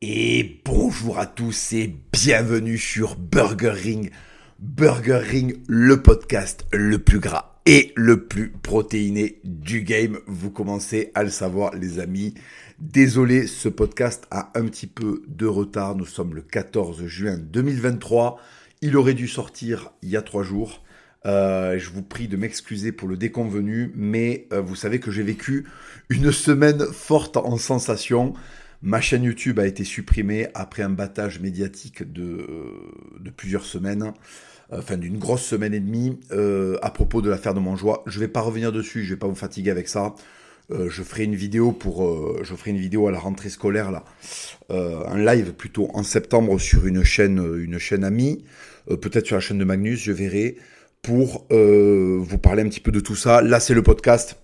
Et bonjour à tous et bienvenue sur Burger Ring. Burger Ring, le podcast le plus gras et le plus protéiné du game. Vous commencez à le savoir les amis. Désolé, ce podcast a un petit peu de retard. Nous sommes le 14 juin 2023. Il aurait dû sortir il y a trois jours. Euh, je vous prie de m'excuser pour le déconvenu, mais euh, vous savez que j'ai vécu une semaine forte en sensations. Ma chaîne YouTube a été supprimée après un battage médiatique de, euh, plusieurs semaines, euh, enfin d'une grosse semaine et demie, euh, à propos de l'affaire de Montjoie. Je ne vais pas revenir dessus, je ne vais pas vous fatiguer avec ça. je ferai une vidéo pour, je ferai une vidéo à la rentrée scolaire là, un live plutôt en septembre sur une chaîne, une chaîne amie, peut-être sur la chaîne de Magnus, je verrai pour vous parler un petit peu de tout ça. Là, c'est le podcast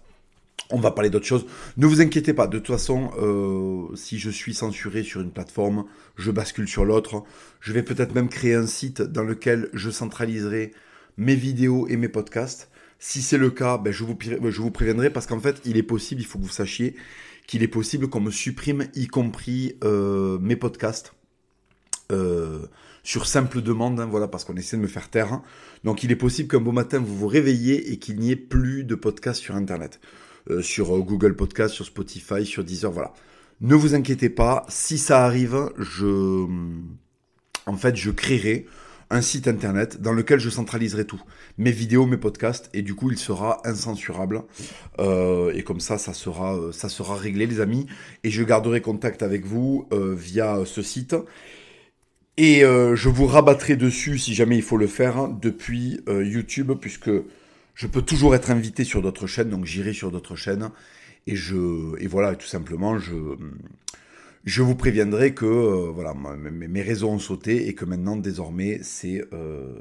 on va parler d'autre chose. Ne vous inquiétez pas, de toute façon, euh, si je suis censuré sur une plateforme, je bascule sur l'autre. Je vais peut-être même créer un site dans lequel je centraliserai mes vidéos et mes podcasts. Si c'est le cas, ben, je, vous, préviendrai parce qu'en fait, il est possible, il faut que vous sachiez qu'il est possible qu'on me supprime, y compris euh, mes podcasts. Euh, sur simple demande, hein, voilà, parce qu'on essaie de me faire taire. Donc il est possible qu'un beau matin vous vous réveillez et qu'il n'y ait plus de podcasts sur Internet. Euh, sur euh, Google Podcast, sur Spotify, sur Deezer, voilà. Ne vous inquiétez pas, si ça arrive, je, en fait, je créerai un site internet dans lequel je centraliserai tout, mes vidéos, mes podcasts, et du coup, il sera incensurable. Euh, et comme ça, ça sera, ça sera réglé, les amis. Et je garderai contact avec vous via ce site. Et je vous rabattrai dessus si jamais il faut le faire depuis YouTube, puisque je peux toujours être invité sur d'autres chaînes, donc j'irai sur d'autres chaînes. Et, je, et voilà, tout simplement, je, je vous préviendrai que euh, voilà, mes, mes, réseaux ont sauté et que maintenant, désormais, c'est euh,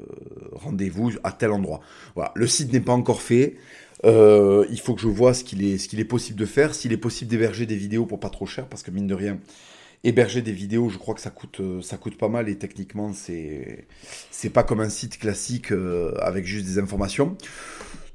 rendez-vous à tel endroit. Voilà, le site n'est pas encore fait. Euh, il faut que je vois ce qu'il est, ce qu'il est possible de faire, s'il est possible d'héberger des vidéos pour pas trop cher, parce que mine de rien, héberger des vidéos, je crois que ça coûte, ça coûte pas mal et techniquement, c'est, c'est pas comme un site classique avec juste des informations.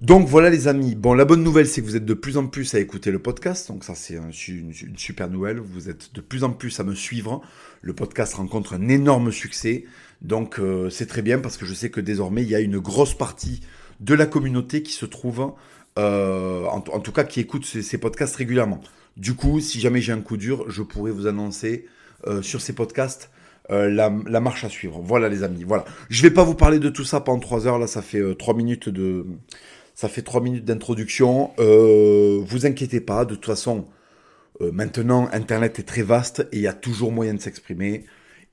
Donc voilà les amis. Bon, la bonne nouvelle, c'est que vous êtes de plus en plus à écouter le podcast. Donc ça, c'est une, super nouvelle. Vous êtes de plus en plus à me suivre. Le podcast rencontre un énorme succès. Donc euh, c'est très bien parce que je sais que désormais, il y a une grosse partie de la communauté qui se trouve, euh, en, tout cas, qui écoute ces, podcasts régulièrement. Du coup, si jamais j'ai un coup dur, je pourrais vous annoncer euh, sur ces podcasts la, marche à suivre. Voilà les amis, voilà. Je vais pas vous parler de tout ça pendant trois heures, là ça fait trois minutes de, ça fait trois minutes d'introduction. Euh, vous inquiétez pas, de toute façon, euh, maintenant, Internet est très vaste et il y a toujours moyen de s'exprimer.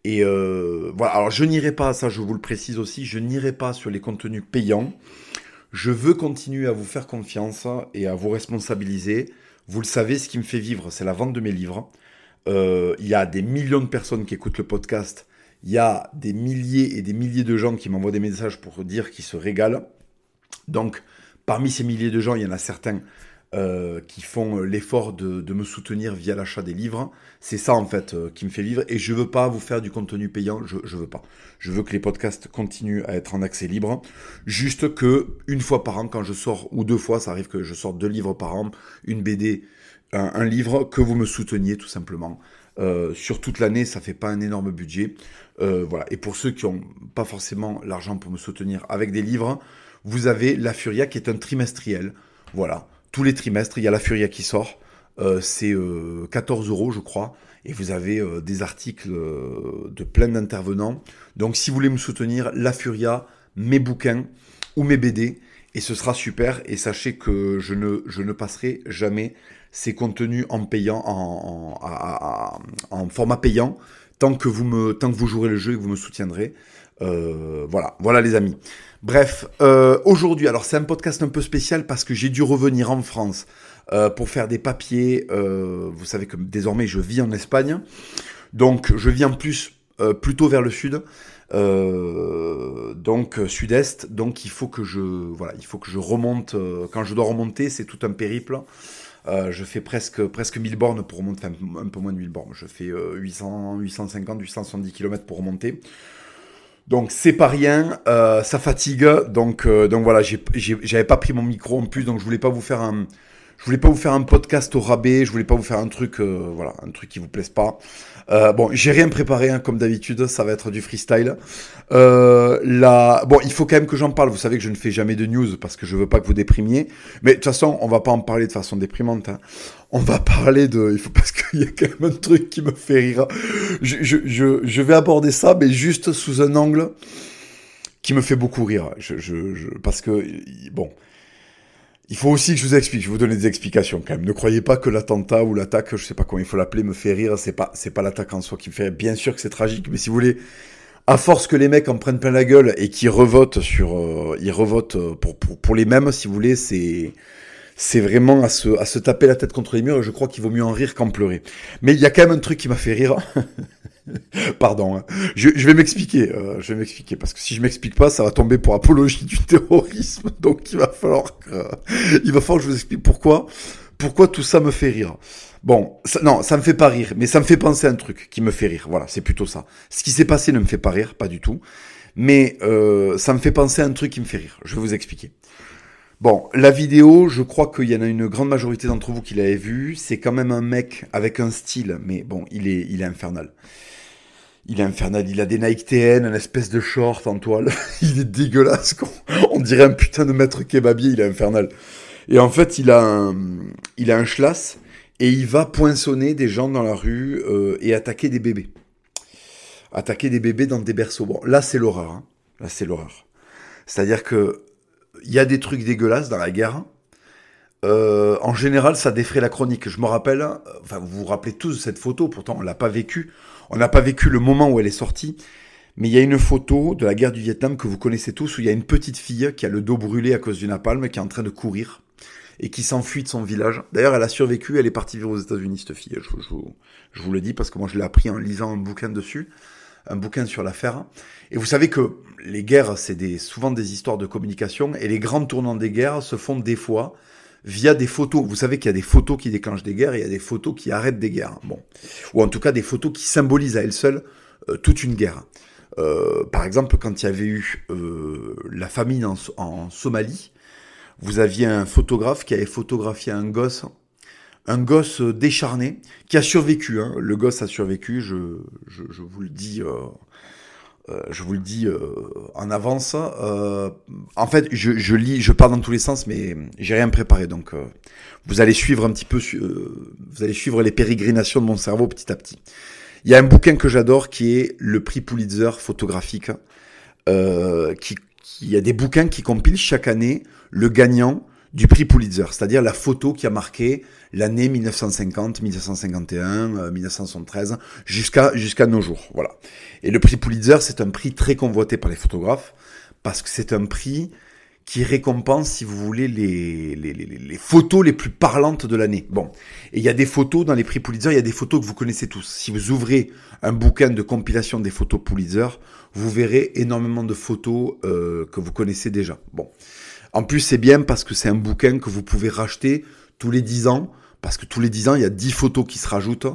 Et euh, voilà, alors je n'irai pas, ça je vous le précise aussi, je n'irai pas sur les contenus payants. Je veux continuer à vous faire confiance et à vous responsabiliser. Vous le savez, ce qui me fait vivre, c'est la vente de mes livres. Euh, il y a des millions de personnes qui écoutent le podcast. Il y a des milliers et des milliers de gens qui m'envoient des messages pour dire qu'ils se régalent. Donc, Parmi ces milliers de gens, il y en a certains euh, qui font euh, l'effort de, me soutenir via l'achat des livres. C'est ça en fait euh, qui me fait vivre et je veux pas vous faire du contenu payant, je, je veux pas. Je veux que les podcasts continuent à être en accès libre. Juste que une fois par an, quand je sors ou deux fois, ça arrive que je sorte deux livres par an, une BD, un, livre, que vous me souteniez tout simplement. sur toute l'année, ça fait pas un énorme budget. voilà. Et pour ceux qui ont pas forcément l'argent pour me soutenir avec des livres, vous avez la Furia qui est un trimestriel. Voilà, tous les trimestres, il y a la Furia qui sort. Euh, c'est 14 euh, euros, je crois. Et vous avez euh, des articles de plein d'intervenants. Donc, si vous voulez me soutenir, la Furia, mes bouquins ou mes BD, et ce sera super. Et sachez que je ne, passerai jamais ces contenus en payant, en, en, format payant, tant que vous me, tant que vous jouerez le jeu et que vous me soutiendrez. voilà, voilà les amis. Bref, euh, aujourd'hui, alors c'est un podcast un peu spécial parce que j'ai dû revenir en France euh, pour faire des papiers. Euh, vous savez que désormais je vis en Espagne, donc je vis en plus plutôt vers le sud, donc sud-est. Donc il faut que je remonte. quand je dois remonter, c'est tout un périple. je fais presque presque 1000 bornes pour remonter, enfin un peu moins de 1000 bornes. Je fais 800, 850, 870 km pour remonter. Donc c'est pas rien, euh, ça fatigue. Donc euh, donc voilà, j'avais pas pris mon micro en plus, donc je voulais pas vous faire un, Je voulais pas vous faire un podcast au rabais, je voulais pas vous faire un truc, euh, voilà, un truc qui vous plaise pas. Euh, bon, j'ai rien préparé, hein, comme d'habitude, ça va être du freestyle. Euh, bon, il faut quand même que j'en parle. Vous savez que je ne fais jamais de news parce que je veux pas que vous déprimiez. Mais de toute façon, on va pas en parler de façon déprimante. Hein. On va parler de, il faut parce qu'il y a quand même un truc qui me fait rire. Je, vais aborder ça, mais juste sous un angle qui me fait beaucoup rire. Parce que bon. Il faut aussi que je vous explique, je vous donner des explications quand même. Ne croyez pas que l'attentat ou l'attaque, je sais pas comment il faut l'appeler, me fait rire. C'est pas, c'est pas l'attaque en soi qui me fait rire. Bien sûr que c'est tragique, mais si vous voulez, à force que les mecs en prennent plein la gueule et qu'ils revotent sur, euh, ils revotent euh, pour, pour, pour les mêmes, si vous voulez, c'est, c'est vraiment à se, à se taper la tête contre les murs. Et je crois qu'il vaut mieux en rire qu'en pleurer. Mais il y a quand même un truc qui m'a fait rire. Pardon, hein. je, je, vais m'expliquer. Euh, je vais m'expliquer parce que si je m'explique pas, ça va tomber pour apologie du terrorisme. Donc il va falloir que, il va falloir que je vous explique pourquoi, pourquoi tout ça me fait rire. Bon, ça, non, ça me fait pas rire, mais ça me fait penser à un truc qui me fait rire. Voilà, c'est plutôt ça. Ce qui s'est passé ne me fait pas rire, pas du tout, mais euh, ça me fait penser à un truc qui me fait rire. Je vais vous expliquer. Bon, la vidéo, je crois qu'il y en a une grande majorité d'entre vous qui l'avaient vue. C'est quand même un mec avec un style, mais bon, il est, il est infernal. Il est infernal, il a des Nike TN, une espèce de short en toile. il est dégueulasse, on dirait un putain de maître kebabier, il est infernal. Et en fait, il a un, il a un schlass et il va poinçonner des gens dans la rue euh, et attaquer des bébés. Attaquer des bébés dans des berceaux. Bon, là c'est l'horreur. Hein. Là c'est l'horreur. C'est-à-dire que il y a des trucs dégueulasses dans la guerre. Euh, en général, ça défrait la chronique. Je me rappelle, enfin, vous vous rappelez tous de cette photo, pourtant on l'a pas vécue. On n'a pas vécu le moment où elle est sortie, mais il y a une photo de la guerre du Vietnam que vous connaissez tous où il y a une petite fille qui a le dos brûlé à cause d'une napalm, qui est en train de courir et qui s'enfuit de son village. D'ailleurs, elle a survécu, elle est partie vivre aux États-Unis, cette fille. Je, je, vous le dis parce que moi je l'ai appris en lisant un bouquin dessus, un bouquin sur l'affaire. Et vous savez que les guerres, c'est souvent des histoires de communication et les grands tournants des guerres se font des fois via des photos. Vous savez qu'il y a des photos qui déclenchent des guerres et il y a des photos qui arrêtent des guerres. Bon, ou en tout cas des photos qui symbolisent à elles seules euh, toute une guerre. Euh, par exemple, quand il y avait eu euh, la famine en, Somalie, vous aviez un photographe qui avait photographié un gosse, un gosse décharné, qui a survécu. Hein. Le gosse a survécu, je, je, je vous le dis euh, euh, je vous le dis euh, en avance. Euh, en fait, je, je, lis, je parle dans tous les sens, mais j'ai rien préparé, donc vous allez suivre un petit peu, vous allez suivre les pérégrinations de mon cerveau petit à petit. Il y a un bouquin que j'adore qui est le prix Pulitzer photographique. qui, il y a des bouquins qui compilent chaque année le gagnant du prix Pulitzer, c'est-à-dire la photo qui a marqué l'année 1950, 1951, 1973, jusqu'à jusqu'à nos jours. Voilà. Et le prix Pulitzer, c'est un prix très convoité par les photographes parce que c'est un prix qui récompense, si vous voulez, les, les, les, les photos les plus parlantes de l'année. Bon, et il y a des photos dans les prix Pulitzer, il y a des photos que vous connaissez tous. Si vous ouvrez un bouquin de compilation des photos Pulitzer, vous verrez énormément de photos euh, que vous connaissez déjà. Bon, en plus c'est bien parce que c'est un bouquin que vous pouvez racheter tous les 10 ans, parce que tous les 10 ans il y a 10 photos qui se rajoutent.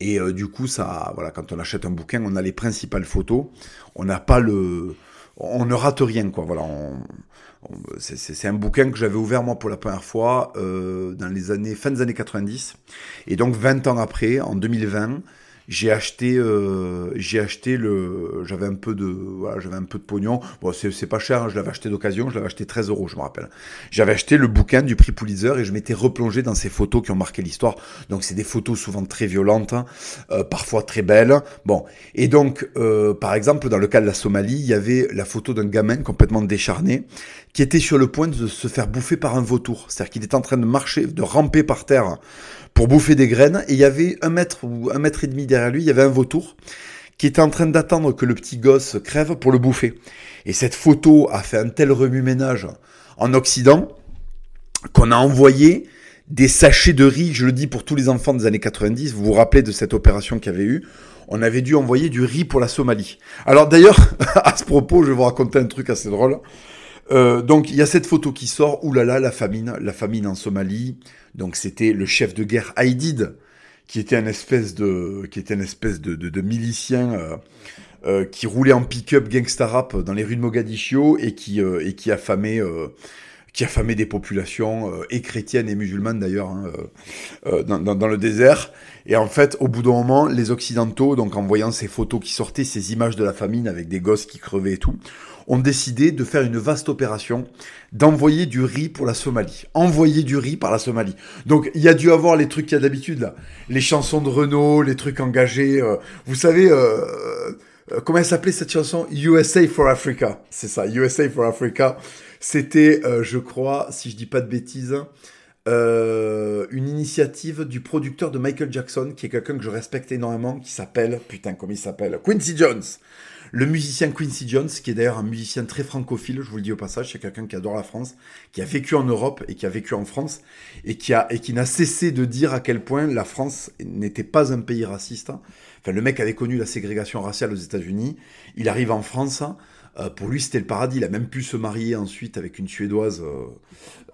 Et euh, du coup, ça, voilà, quand on achète un bouquin, on a les principales photos. On n'a pas le, on ne rate rien, quoi. Voilà, c'est un bouquin que j'avais ouvert moi pour la première fois euh, dans les années fin des années 90. Et donc 20 ans après, en 2020, j'ai acheté euh, j'ai acheté le j'avais un peu de voilà j'avais un peu de pognon. Bon c'est pas cher hein, je l'avais acheté d'occasion je l'avais acheté 13 euros je me rappelle. J'avais acheté le bouquin du prix Pulitzer et je m'étais replongé dans ces photos qui ont marqué l'histoire. Donc c'est des photos souvent très violentes euh, parfois très belles. Bon et donc euh, par exemple dans le cas de la Somalie il y avait la photo d'un gamin complètement décharné qui était sur le point de se faire bouffer par un vautour. C'est-à-dire qu'il était en train de marcher de ramper par terre pour bouffer des graines. Et il y avait un mètre ou un mètre et demi derrière lui, il y avait un vautour qui était en train d'attendre que le petit gosse crève pour le bouffer. Et cette photo a fait un tel remue-ménage en Occident qu'on a envoyé des sachets de riz, je le dis pour tous les enfants des années 90, vous vous rappelez de cette opération qu'il y avait eu on avait dû envoyer du riz pour la Somalie. Alors d'ailleurs, à ce propos, je vais vous raconter un truc assez drôle. Euh, donc il y a cette photo qui sort, oulala, la famine, la famine en Somalie. Donc c'était le chef de guerre Haïdid, qui était un espèce de, qui était une espèce de, de, de milicien euh, euh, qui roulait en pick-up gangsta rap dans les rues de Mogadiscio et qui et qui affamait qui affamait des populations, euh, et chrétiennes et musulmanes d'ailleurs, hein, euh, dans, dans, dans, le désert. Et en fait, au bout d'un moment, les Occidentaux, donc en voyant ces photos qui sortaient, ces images de la famine avec des gosses qui crevaient et tout, ont décidé de faire une vaste opération, d'envoyer du riz pour la Somalie. Envoyer du riz par la Somalie. Donc il y a dû avoir les trucs qu'il y a d'habitude là. Les chansons de Renault, les trucs engagés. Euh, vous savez, euh, euh, comment elle s'appelait cette chanson? USA for Africa. C'est ça, USA for Africa. C'était, je crois, si je dis pas de bêtises, une initiative du producteur de Michael Jackson, qui est quelqu'un que je respecte énormément, qui s'appelle, putain, comment il s'appelle? Quincy Jones. Le musicien Quincy Jones, qui est d'ailleurs un musicien très francophile, je vous le dis au passage, c'est quelqu'un qui adore la France, qui a vécu en Europe et qui a vécu en France, et qui a et qui n'a cessé de dire à quel point la France n'était pas un pays raciste. Enfin, le mec avait connu la ségrégation raciale aux États-Unis. Il arrive en France. Euh, pour lui, c'était le paradis. Il a même pu se marier ensuite avec une Suédoise, euh,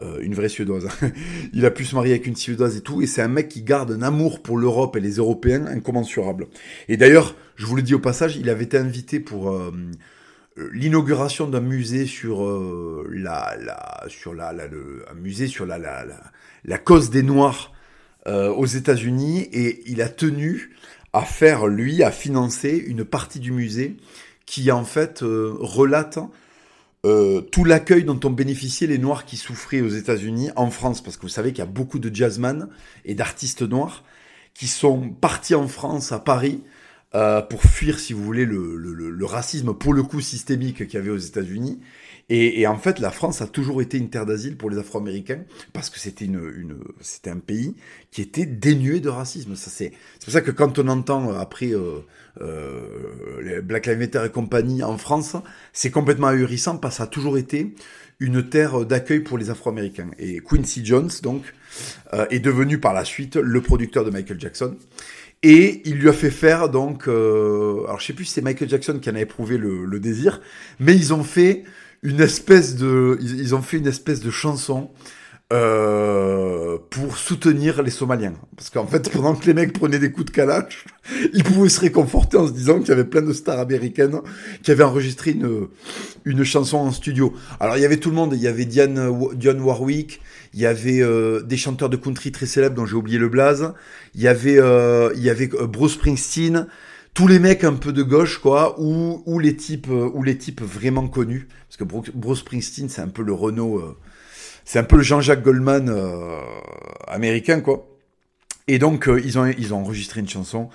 euh, une vraie Suédoise. il a pu se marier avec une Suédoise et tout. Et c'est un mec qui garde un amour pour l'Europe et les Européens incommensurable. Et d'ailleurs, je vous le dis au passage, il avait été invité pour euh, l'inauguration d'un musée sur euh, la, la, sur la, la le, un musée sur la, la, la, cause des Noirs euh, aux États-Unis et il a tenu à faire lui à financer une partie du musée qui en fait euh, relate euh, tout l'accueil dont ont bénéficié les Noirs qui souffraient aux États-Unis en France parce que vous savez qu'il y a beaucoup de jazzman et d'artistes noirs qui sont partis en France à Paris euh, pour fuir, si vous voulez, le, le, le, racisme pour le coup systémique qu'il y avait aux États-Unis. Et, et, en fait, la France a toujours été une terre d'asile pour les Afro-Américains parce que c'était une, une un pays qui était dénué de racisme. C'est pour ça que quand on entend euh, après euh, euh, les Black Lives Matter et compagnie en France, c'est complètement ahurissant parce que ça a toujours été une terre d'accueil pour les Afro-Américains. Et Quincy Jones donc euh, est devenu par la suite le producteur de Michael Jackson. Et il lui a fait faire donc, euh, alors je sais plus si c'est Michael Jackson qui en a éprouvé le, désir, mais ils ont fait une espèce de, ils ont fait une espèce de chanson euh, pour soutenir les Somaliens. Parce qu'en fait, pendant que les mecs prenaient des coups de calage, ils pouvaient se réconforter en se disant qu'il y avait plein de stars américaines qui avaient enregistré une, une chanson en studio. Alors il y avait tout le monde, il y avait Diane, Dionne Warwick, il y avait euh, des chanteurs de country très célèbres dont j'ai oublié le blaze, il y avait, euh, il y avait euh, Bruce Springsteen, tous les mecs un peu de gauche quoi, ou, ou les types, euh, ou les types vraiment connus, parce que Bruce Springsteen c'est un peu le Renault, c'est un peu le Jean-Jacques Goldman euh, américain quoi. Et donc ils ont ils ont enregistré une chanson,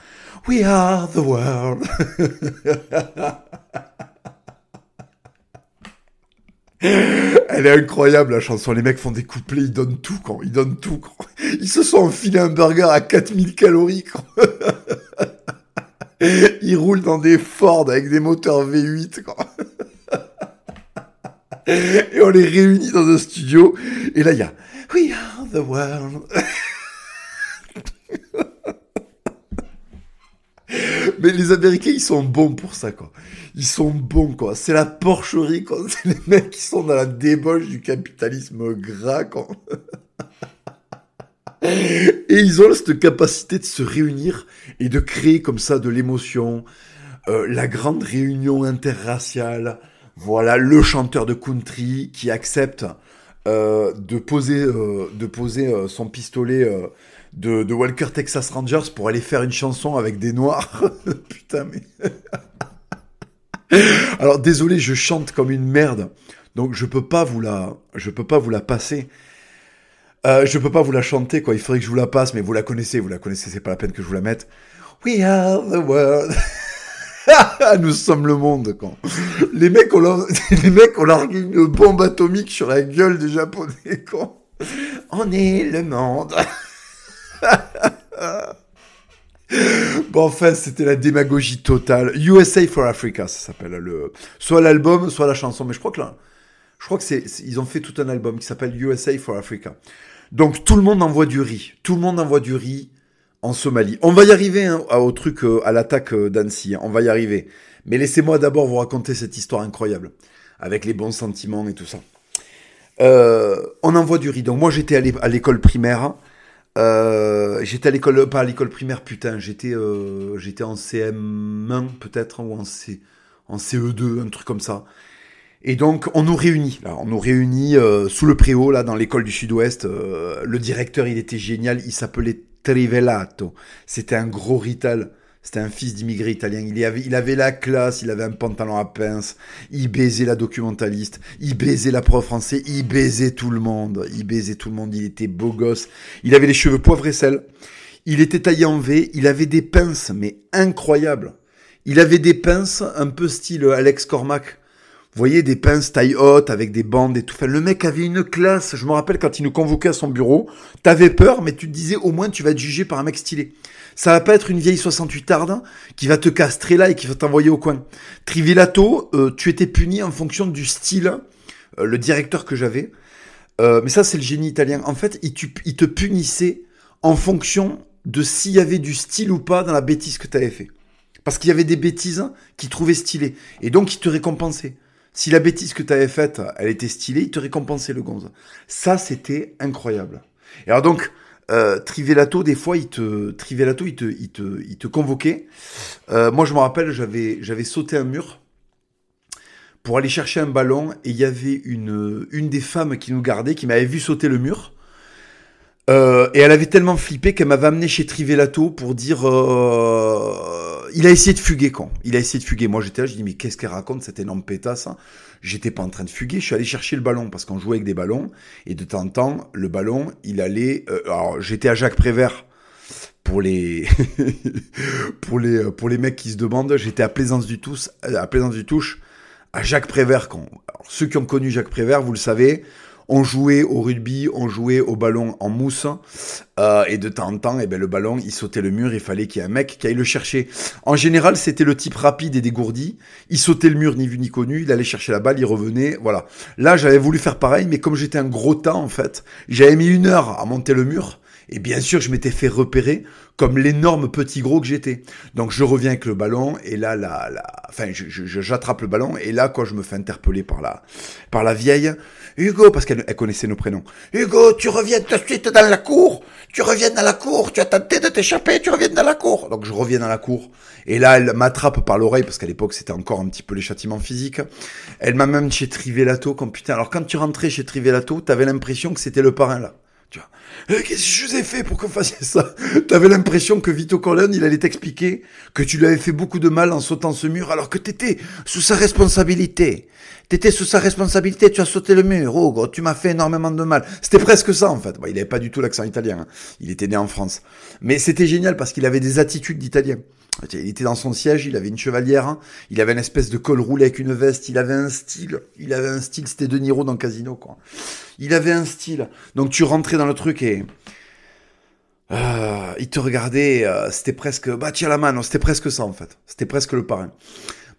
We Are the World. Elle est incroyable la chanson. Les mecs font des couplets, ils donnent tout quand ils donnent tout. Ils se sont enfilés un burger à 4000 calories. Quand. ils roulent dans des Ford avec des moteurs V8. Quand. Et on les réunit dans un studio. Et là, il y a We are the world. Mais les Américains, ils sont bons pour ça, quoi. Ils sont bons, quoi. C'est la porcherie, quoi. C'est les mecs qui sont dans la débauche du capitalisme gras, quoi. Et ils ont cette capacité de se réunir et de créer comme ça de l'émotion. Euh, la grande réunion interraciale. Voilà, le chanteur de country qui accepte euh, de poser, euh, de poser euh, son pistolet de, de, Walker Texas Rangers pour aller faire une chanson avec des noirs. Putain, mais. Alors désolé, je chante comme une merde, donc je peux pas vous la, je peux pas vous la passer. Je peux pas vous la chanter quoi. Il faudrait que je vous la passe, mais vous la connaissez, vous la connaissez, c'est pas la peine que je vous la mette. We are the world. Nous sommes le monde quand. Les mecs ont leur... les mecs ont largué une bombe atomique sur la gueule des japonais quand. On est le monde. bon, enfin, c'était la démagogie totale. USA for Africa, ça s'appelle le, soit l'album, soit la chanson. Mais je crois que là, je crois que c'est, ils ont fait tout un album qui s'appelle USA for Africa. Donc tout le monde envoie du riz. Tout le monde envoie du riz en Somalie. On va y arriver hein, au truc, euh, à l'attaque euh, d'Annecy. Hein. On va y arriver. Mais laissez-moi d'abord vous raconter cette histoire incroyable avec les bons sentiments et tout ça. Euh, on envoie du riz. Donc moi j'étais à l'école primaire. Euh, j'étais à l'école, pas à l'école primaire, putain, j'étais, euh, j'étais en CM1 peut-être ou en C, en CE2, un truc comme ça. Et donc, on nous réunit. Là, on nous réunit euh, sous le préau, là, dans l'école du Sud-Ouest. Euh, le directeur, il était génial. Il s'appelait Trivelato. C'était un gros rital. C'était un fils d'immigré italien. Il avait, il avait la classe, il avait un pantalon à pince. Il baisait la documentaliste. Il baisait la prof français. Il baisait tout le monde. Il baisait tout le monde. Il était beau gosse. Il avait les cheveux poivre et sel. Il était taillé en V. Il avait des pinces, mais incroyables. Il avait des pinces un peu style Alex Cormac. Voyez, des pinces taille haute avec des bandes et tout. Le mec avait une classe. Je me rappelle quand il nous convoquait à son bureau, t'avais peur, mais tu te disais au moins tu vas être jugé par un mec stylé. Ça va pas être une vieille 68 tarde qui va te castrer là et qui va t'envoyer au coin. Trivilato, euh, tu étais puni en fonction du style, euh, le directeur que j'avais. Euh, mais ça, c'est le génie italien. En fait, il, te punissait en fonction de s'il y avait du style ou pas dans la bêtise que tu avais fait. Parce qu'il y avait des bêtises qu'il trouvait stylées. Et donc, il te récompensait. Si la bêtise que tu avais faite, elle était stylée, il te récompensait le gonze. Ça, c'était incroyable. Et alors donc, euh, Trivelato, des fois, il te, Trivelato, il te, il te, il te convoquait. Euh, moi, je me rappelle, j'avais, j'avais sauté un mur pour aller chercher un ballon et il y avait une, une des femmes qui nous gardait, qui m'avait vu sauter le mur. Euh, et elle avait tellement flippé qu'elle m'avait amené chez Trivelato pour dire il a essayé de fuguer, quand Il a essayé de fuguer. Moi, j'étais là, je dis, mais qu'est-ce qu'elle raconte, cette énorme pétasse hein? J'étais pas en train de fuguer, je suis allé chercher le ballon, parce qu'on jouait avec des ballons, et de temps en temps, le ballon, il allait... Euh, alors, j'étais à Jacques Prévert, pour les pour les euh, pour les mecs qui se demandent, j'étais à Plaisance du Touche, à Plaisance du Touche, à Jacques Prévert. Quand, ceux qui ont connu Jacques Prévert, vous le savez, on jouait au rugby, on jouait au ballon en mousse, euh, et de temps en temps, eh ben, le ballon, il sautait le mur, il fallait qu'il y ait un mec qui aille le chercher. En général, c'était le type rapide et dégourdi. Il sautait le mur, ni vu ni connu, il allait chercher la balle, il revenait, voilà. Là, j'avais voulu faire pareil, mais comme j'étais un gros temps, en fait, j'avais mis une heure à monter le mur, et bien sûr, je m'étais fait repérer comme l'énorme petit gros que j'étais. Donc je reviens avec le ballon et là, là, là, enfin, j'attrape le ballon et là, quoi, je me fais interpeller par la, par la vieille. Hugo, parce qu'elle connaissait nos prénoms. Hugo, tu reviens tout de suite dans la cour. Tu reviens dans la cour. Tu as tenté de t'échapper. Tu reviens dans la cour. Donc je reviens dans la cour. Et là, elle m'attrape par l'oreille parce qu'à l'époque, c'était encore un petit peu les châtiments physiques. Elle m'a même chez Trivelato comme putain. Alors quand tu rentrais chez Trivelato, t'avais l'impression que c'était le parrain là. Tu. Euh, qu'est-ce que je vous ai fait pour que vous fassiez ça? T'avais l'impression que Vito Corleone, il allait t'expliquer que tu lui avais fait beaucoup de mal en sautant ce mur alors que t'étais sous sa responsabilité. T'étais sous sa responsabilité, tu as sauté le mur, oh tu m'as fait énormément de mal. C'était presque ça en fait. Bon, il n'avait pas du tout l'accent italien, hein. il était né en France. Mais c'était génial parce qu'il avait des attitudes d'italien. Il était dans son siège, il avait une chevalière, hein. il avait une espèce de col roulé avec une veste, il avait un style, il avait un style, c'était De Niro dans Casino, quoi. Il avait un style. Donc tu rentrais dans le truc et... Euh, il te regardait, euh, c'était presque... Bah tiens la main, c'était presque ça en fait. C'était presque le parrain.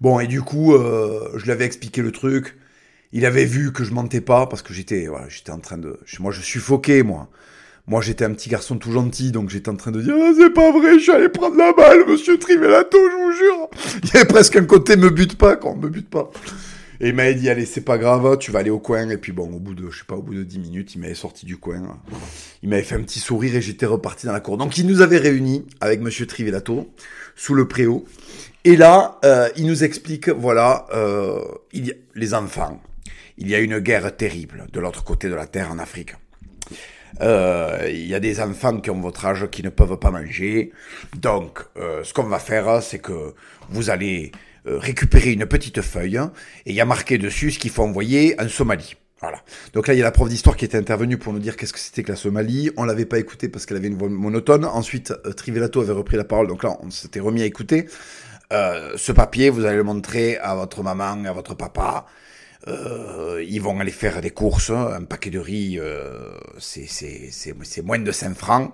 Bon, et du coup, euh, je lui avais expliqué le truc. Il avait vu que je mentais pas parce que j'étais voilà, j'étais en train de... Moi, je suffoquais, moi. Moi, j'étais un petit garçon tout gentil, donc j'étais en train de dire ah, c'est pas vrai, je suis allé prendre la balle, monsieur Trivelato, je vous jure. Il y avait presque un côté me bute pas, quand me bute pas. Et il m'avait dit allez, c'est pas grave, tu vas aller au coin. Et puis bon, au bout de, je sais pas, au bout de 10 minutes, il m'avait sorti du coin. Il m'avait fait un petit sourire et j'étais reparti dans la cour. Donc il nous avait réunis avec monsieur Trivelato sous le préau. Et là, euh, il nous explique, voilà, euh, il y a, les enfants, il y a une guerre terrible de l'autre côté de la terre en Afrique. Euh, il y a des enfants qui ont votre âge qui ne peuvent pas manger. Donc, euh, ce qu'on va faire, c'est que vous allez euh, récupérer une petite feuille et il y a marqué dessus ce qu'il faut envoyer en Somalie. Voilà. Donc là, il y a la prof d'histoire qui était intervenue pour nous dire qu'est-ce que c'était que la Somalie. On l'avait pas écouté parce qu'elle avait une voix monotone. Ensuite, Trivelato avait repris la parole. Donc là, on s'était remis à écouter. ce papier, vous allez le montrer à votre maman, à votre papa. Euh, ils vont aller faire des courses, un paquet de riz, euh, c'est moins de 5 francs.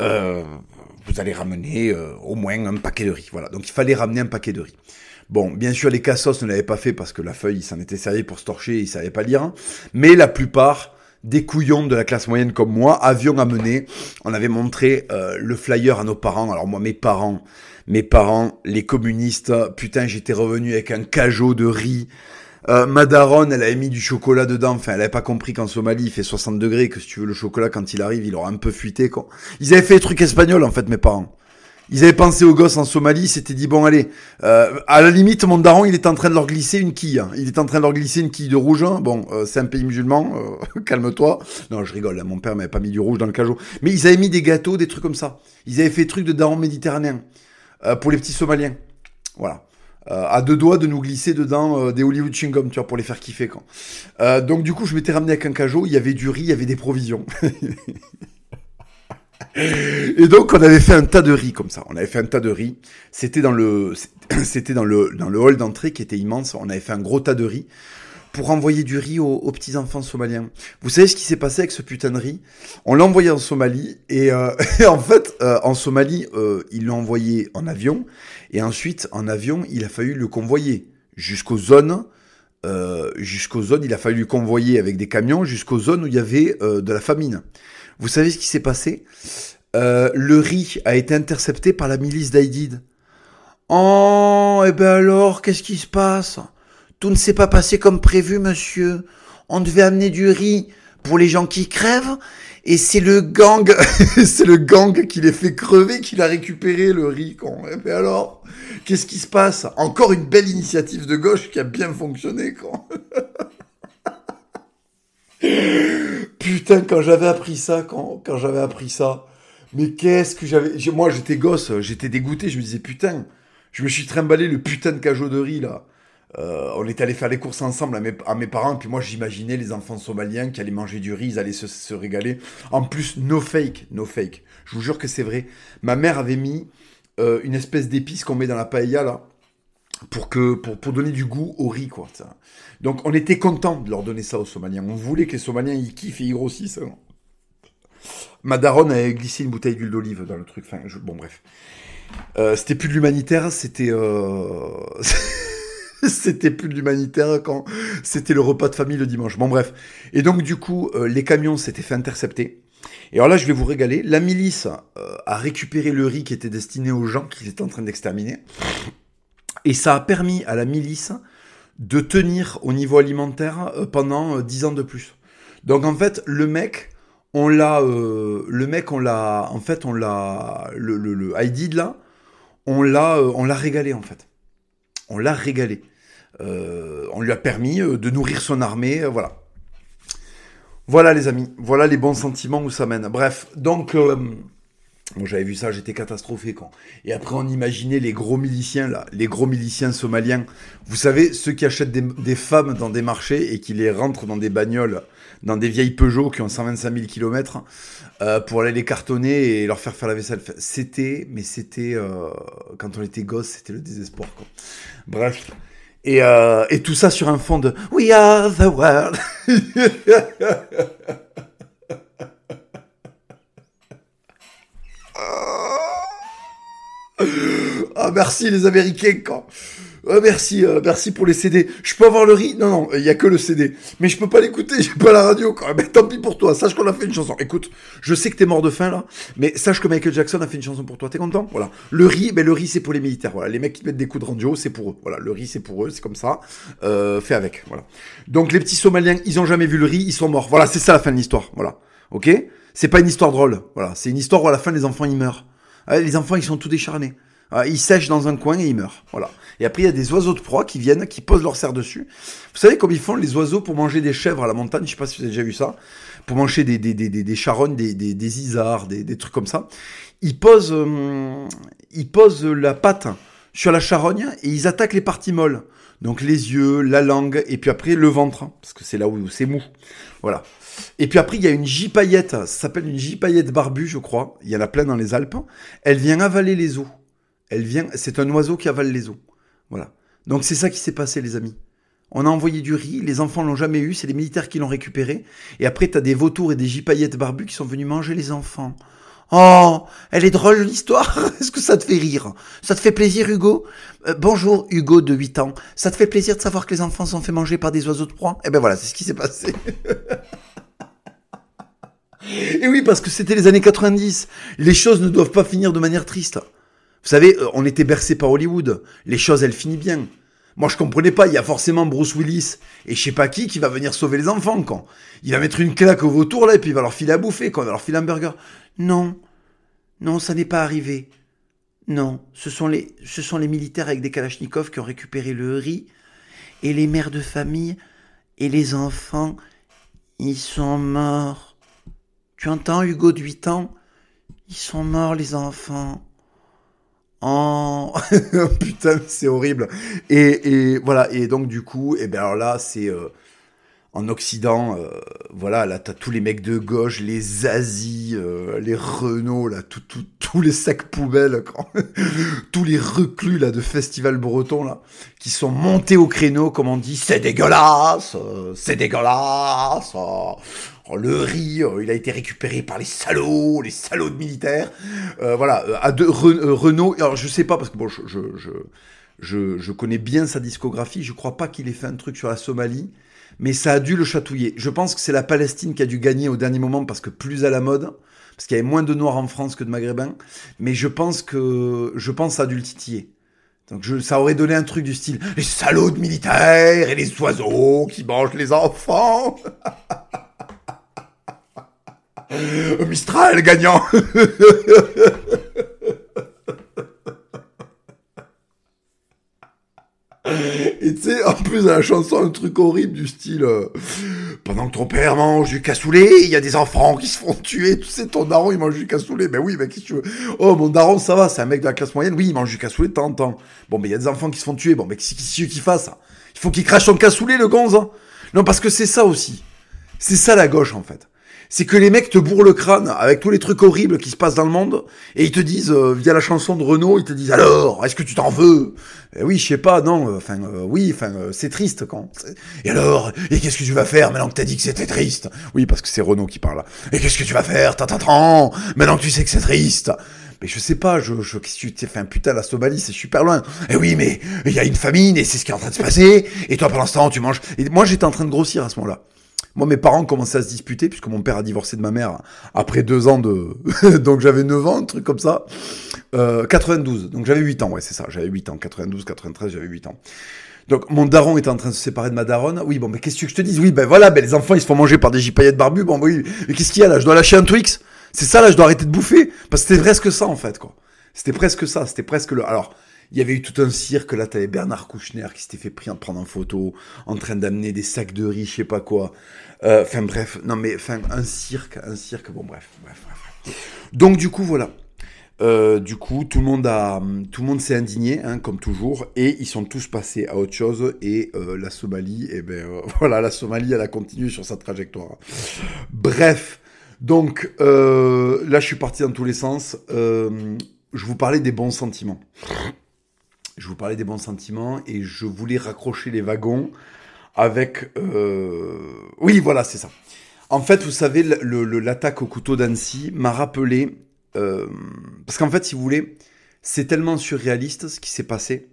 Euh, vous allez ramener euh, au moins un paquet de riz. Voilà, donc il fallait ramener un paquet de riz. Bon, bien sûr, les cassos ne l'avaient pas fait parce que la feuille, il s'en était servi pour se torcher, ils savaient pas lire. Mais la plupart des couillons de la classe moyenne comme moi avions amené, on avait montré euh, le flyer à nos parents. Alors moi, mes parents, mes parents, les communistes, putain, j'étais revenu avec un cajot de riz. Euh, Madaron, elle a mis du chocolat dedans. Enfin, elle avait pas compris qu'en Somalie, il fait 60 degrés, que si tu veux le chocolat, quand il arrive, il aura un peu fuité, quoi. Ils avaient fait des trucs espagnols, en fait, mes parents. Ils avaient pensé aux gosses en Somalie, c'était dit bon allez, euh, à la limite mon daron il est en train de leur glisser une quille, hein. il est en train de leur glisser une quille de rouge. Hein. Bon, euh, c'est un pays musulman, euh, calme-toi. Non, je rigole, mon père m'avait pas mis du rouge dans le cajot, mais ils avaient mis des gâteaux, des trucs comme ça. Ils avaient fait des trucs de daron méditerranéen pour les petits Somaliens. Voilà. À deux doigts de nous glisser dedans des Hollywood chewing tu vois, pour les faire kiffer quand. donc du coup, je m'étais ramené un cajot, il y avait du riz, il y avait des provisions. Et donc on avait fait un tas de riz comme ça. On avait fait un tas de riz. C'était dans le, c'était dans le dans le hall d'entrée qui était immense. On avait fait un gros tas de riz pour envoyer du riz aux, petits enfants somaliens. Vous savez ce qui s'est passé avec ce putain de riz? On l'a envoyé en Somalie et, euh, en fait euh, en Somalie euh, ils l'ont envoyé en avion et ensuite en avion il a fallu le convoyer jusqu'aux zones. jusqu'aux zones, il a fallu le convoyer avec des camions jusqu'aux zones où il y avait de la famine. Vous savez ce qui s'est passé? Euh, Le riz a été intercepté par la milice d'Aïdid. Oh, et eh ben alors, qu'est-ce qui se passe? Tout ne s'est pas passé comme prévu, monsieur. On devait amener du riz pour les gens qui crèvent, et c'est le gang, c'est le gang qui les fait crever, qui l'a récupéré le riz. Quand. Et eh ben alors, qu'est-ce qui se passe? Encore une belle initiative de gauche qui a bien fonctionné, quand. Putain, quand j'avais appris ça, quand, quand j'avais appris ça, mais qu'est-ce que j'avais. Moi, j'étais gosse, j'étais dégoûté, je me disais, putain, je me suis trimballé le putain de cajot de riz, là. Euh, on est allé faire les courses ensemble à mes, parents, puis moi j'imaginais les enfants somaliens qui allaient manger du riz, ils allaient se, régaler. En plus, no fake, no fake. Je vous jure que c'est vrai. Ma mère avait mis euh, une espèce d'épice qu'on met dans la paella, là pour que pour, pour donner du goût au riz quoi. Donc on était content de leur donner ça aux Somaliens. On voulait que les Somaliens ils kiffent et ils grossissent. Hein. Ma daronne avait glissé une bouteille d'huile d'olive dans le truc. Bon bref. Euh, c'était plus de l'humanitaire, c'était. c'était plus de l'humanitaire quand c'était le repas de famille le dimanche. Bon bref. Et donc du coup, euh, les camions s'étaient fait intercepter. Et alors là, je vais vous régaler. La milice euh, a récupéré le riz qui était destiné aux gens qu'ils étaient en train d'exterminer. Et ça a permis à la milice de tenir au niveau alimentaire euh, pendant 10 euh, ans de plus. Donc en fait, le mec, on l'a, le mec, on l'a, en fait, on l'a, le, le, le là, on l'a régalé en fait. On l'a régalé. On lui a permis de nourrir son armée, voilà. Voilà les amis, voilà les bons sentiments où ça mène. Bref, donc Bon, j'avais vu ça, j'étais catastrophé quand. Et après, on imaginait les gros miliciens là, les gros miliciens somaliens. Vous savez, ceux qui achètent des, femmes dans des marchés et qui les rentrent dans des bagnoles, dans des vieilles Peugeot qui ont 125 000 km, pour aller les cartonner et leur faire faire la vaisselle. C'était, mais c'était euh, quand on était gosse, c'était le désespoir. Bref. Et, euh, et tout ça sur un fond de We are the world. Ah merci les Américains quand. Ah, merci, euh, merci pour les CD. Je peux avoir le riz Non, non, il y a que le CD. Mais je peux pas l'écouter, j'ai pas la radio quand Mais tant pis pour toi, sache qu'on a fait une chanson. Écoute, je sais que t'es mort de faim là, mais sache que Michael Jackson a fait une chanson pour toi. T'es content? Voilà. Le riz, ben le riz c'est pour les militaires. Voilà, les mecs qui mettent des coups de radio, c'est pour eux. Voilà, le riz c'est pour eux, c'est comme ça. Euh, fais avec. Voilà. Donc les petits Somaliens, ils ont jamais vu le riz, ils sont morts. Voilà, c'est ça la fin de l'histoire. Voilà. Ok? C'est pas une histoire drôle. Voilà, c'est une histoire où à la fin les enfants ils meurent. Les enfants ils sont tout décharnés. Ah, ils sèchent dans un coin et ils meurent. Voilà. Et après, il y a des oiseaux de proie qui viennent, qui posent leur serre dessus. Vous savez comme ils font les oiseaux pour manger des chèvres à la montagne Je sais pas si vous avez déjà vu ça. Pour manger des, des, des, des, charognes, des, des, des isards, des, des trucs comme ça. Ils posent, euh, ils posent la patte sur la charogne et ils attaquent les parties molles. Donc les yeux, la langue, et puis après le ventre, parce que c'est là où c'est mou. Voilà. Et puis après, il y a une gypaillette, ça s'appelle une gypaillette barbue, je crois. Il y en a plein dans les Alpes. Elle vient avaler les os. Elle vient, c'est un oiseau qui avale les os. Voilà. Donc c'est ça qui s'est passé, les amis. On a envoyé du riz, les enfants l'ont jamais eu, c'est les militaires qui l'ont récupéré. Et après, t'as des vautours et des gypaillettes barbus qui sont venus manger les enfants. Oh, elle est drôle l'histoire. Est-ce que ça te fait rire? Ça te fait plaisir, Hugo? Euh, Bonjour, Hugo de 8 ans. Ça te fait plaisir de savoir que les enfants sont fait manger par des oiseaux de proie? Eh ben voilà, c'est ce qui s'est passé. et oui, parce que c'était les années 90. Les choses ne doivent pas finir de manière triste. Vous savez, euh, on était bercé par Hollywood. Les choses, elles finissent bien. Moi, je comprenais pas. Il y a forcément Bruce Willis et je sais pas qui qui va venir sauver les enfants, quand. Il va mettre une claque au vautour, là, et puis il va leur filer à bouffer, quand. Il va leur filer un burger. Non. Non, ça n'est pas arrivé. Non, ce sont les, ce sont les militaires avec des kalachnikovs qui ont récupéré le riz. Et les mères de famille et les enfants, ils sont morts. Tu entends, Hugo de 8 ans? Ils sont morts, les enfants. Oh, putain, c'est horrible. Et, voilà, et donc du coup, et eh ben alors là, c'est... Euh, en Occident, euh, voilà, là, t'as tous les mecs de gauche, les Asie, euh, les Renault, là, tous les sacs poubelles, tous les reclus, là, de festival breton, là, qui sont montés au créneau, comme on dit, c'est dégueulasse, c'est dégueulasse, le riz, il a été récupéré par les salauds, les salauds de militaires, voilà, à deux, Renault, alors je sais pas, parce que bon, je, je, je, je connais bien sa discographie, je crois pas qu'il ait fait un truc sur la Somalie, mais ça a dû le chatouiller. Je pense que c'est la Palestine qui a dû gagner au dernier moment parce que plus à la mode, parce qu'il y avait moins de noirs en France que de maghrébins, mais je pense que je pense ça a dû le titiller. Donc ça aurait donné un truc du style les salauds de militaires et les oiseaux qui mangent les enfants. Mistral gagnant. Et tu sais, en plus de la chanson, un truc horrible du style euh, Pendant que ton père mange du cassoulet, il y a des enfants qui se font tuer. Tu sais, ton daron, il mange du cassoulet. Ben oui, mais qu'est-ce que tu veux? Oh, mon daron, ça va, c'est un mec de la classe moyenne. Oui, il mange du cassoulet de temps en temps. Bon, mais il y a des enfants qui se font tuer. Bon, mais qu'est-ce qu'il fasse Il faut qu'il crache son cassoulet, le gonze. Hein. non, parce que c'est ça aussi. C'est ça la gauche, en fait c'est que les mecs te bourrent le crâne avec tous les trucs horribles qui se passent dans le monde et ils te disent euh, via la chanson de Renault, ils te disent alors, est-ce que tu t'en veux? Eh Oui, je sais pas, non, euh, enfin euh, oui, enfin c'est triste quand. Et alors, et qu'est-ce que tu vas faire maintenant que t'as dit que c'était triste? Oui, parce que c'est Renault qui parle là. Et qu'est-ce que tu vas faire Tant, maintenant que tu sais que c'est triste? Mais je sais pas, je, je que tu un putain la Somalie, c'est super loin. Eh oui, mais il y a une famine et c'est ce qui est en train de se passer. Et toi, pour l'instant, tu manges. Et moi, j'étais en train de grossir à ce moment-là. Moi, mes parents commençaient à se disputer puisque mon père a divorcé de ma mère après deux ans de... donc j'avais 9 ans, un truc comme ça. Euh, 92, donc j'avais 8 ans, ouais, c'est ça, j'avais 8 ans. 92, 93, j'avais 8 ans. Donc mon daron était en train de se séparer de ma daronne. Oui, bon, mais qu'est-ce que je te dis Oui, ben voilà, ben les enfants ils se font manger par des gipaillettes barbus. Bon, oui, mais qu'est-ce qu'il y a là? Je dois lâcher un Twix? C'est ça là, je dois arrêter de bouffer? Parce que c'était presque ça en fait, quoi. C'était presque ça, c'était presque le... Alors, il y avait eu tout un cirque, là, t'avais Bernard Kouchner qui s'était fait prendre en photo, en train d'amener des sacs de riz, je sais pas quoi. Euh, enfin, bref, non, mais, enfin, un cirque, un cirque, bon, bref, bref, bref. Donc, du coup, voilà. Euh, du coup, tout le monde a, tout le monde s'est indigné, hein, comme toujours, et ils sont tous passés à autre chose. Et euh, la Somalie, eh ben voilà, la Somalie, elle a continué sur sa trajectoire. Bref, donc là, je suis parti dans tous les sens. je vous parlais des bons sentiments je vous parlais des bons sentiments et je voulais raccrocher les wagons avec... Euh... Oui, voilà, c'est ça. En fait, vous savez, l'attaque au couteau d'Annecy m'a rappelé... Euh... Parce qu'en fait, si vous voulez, c'est tellement surréaliste ce qui s'est passé.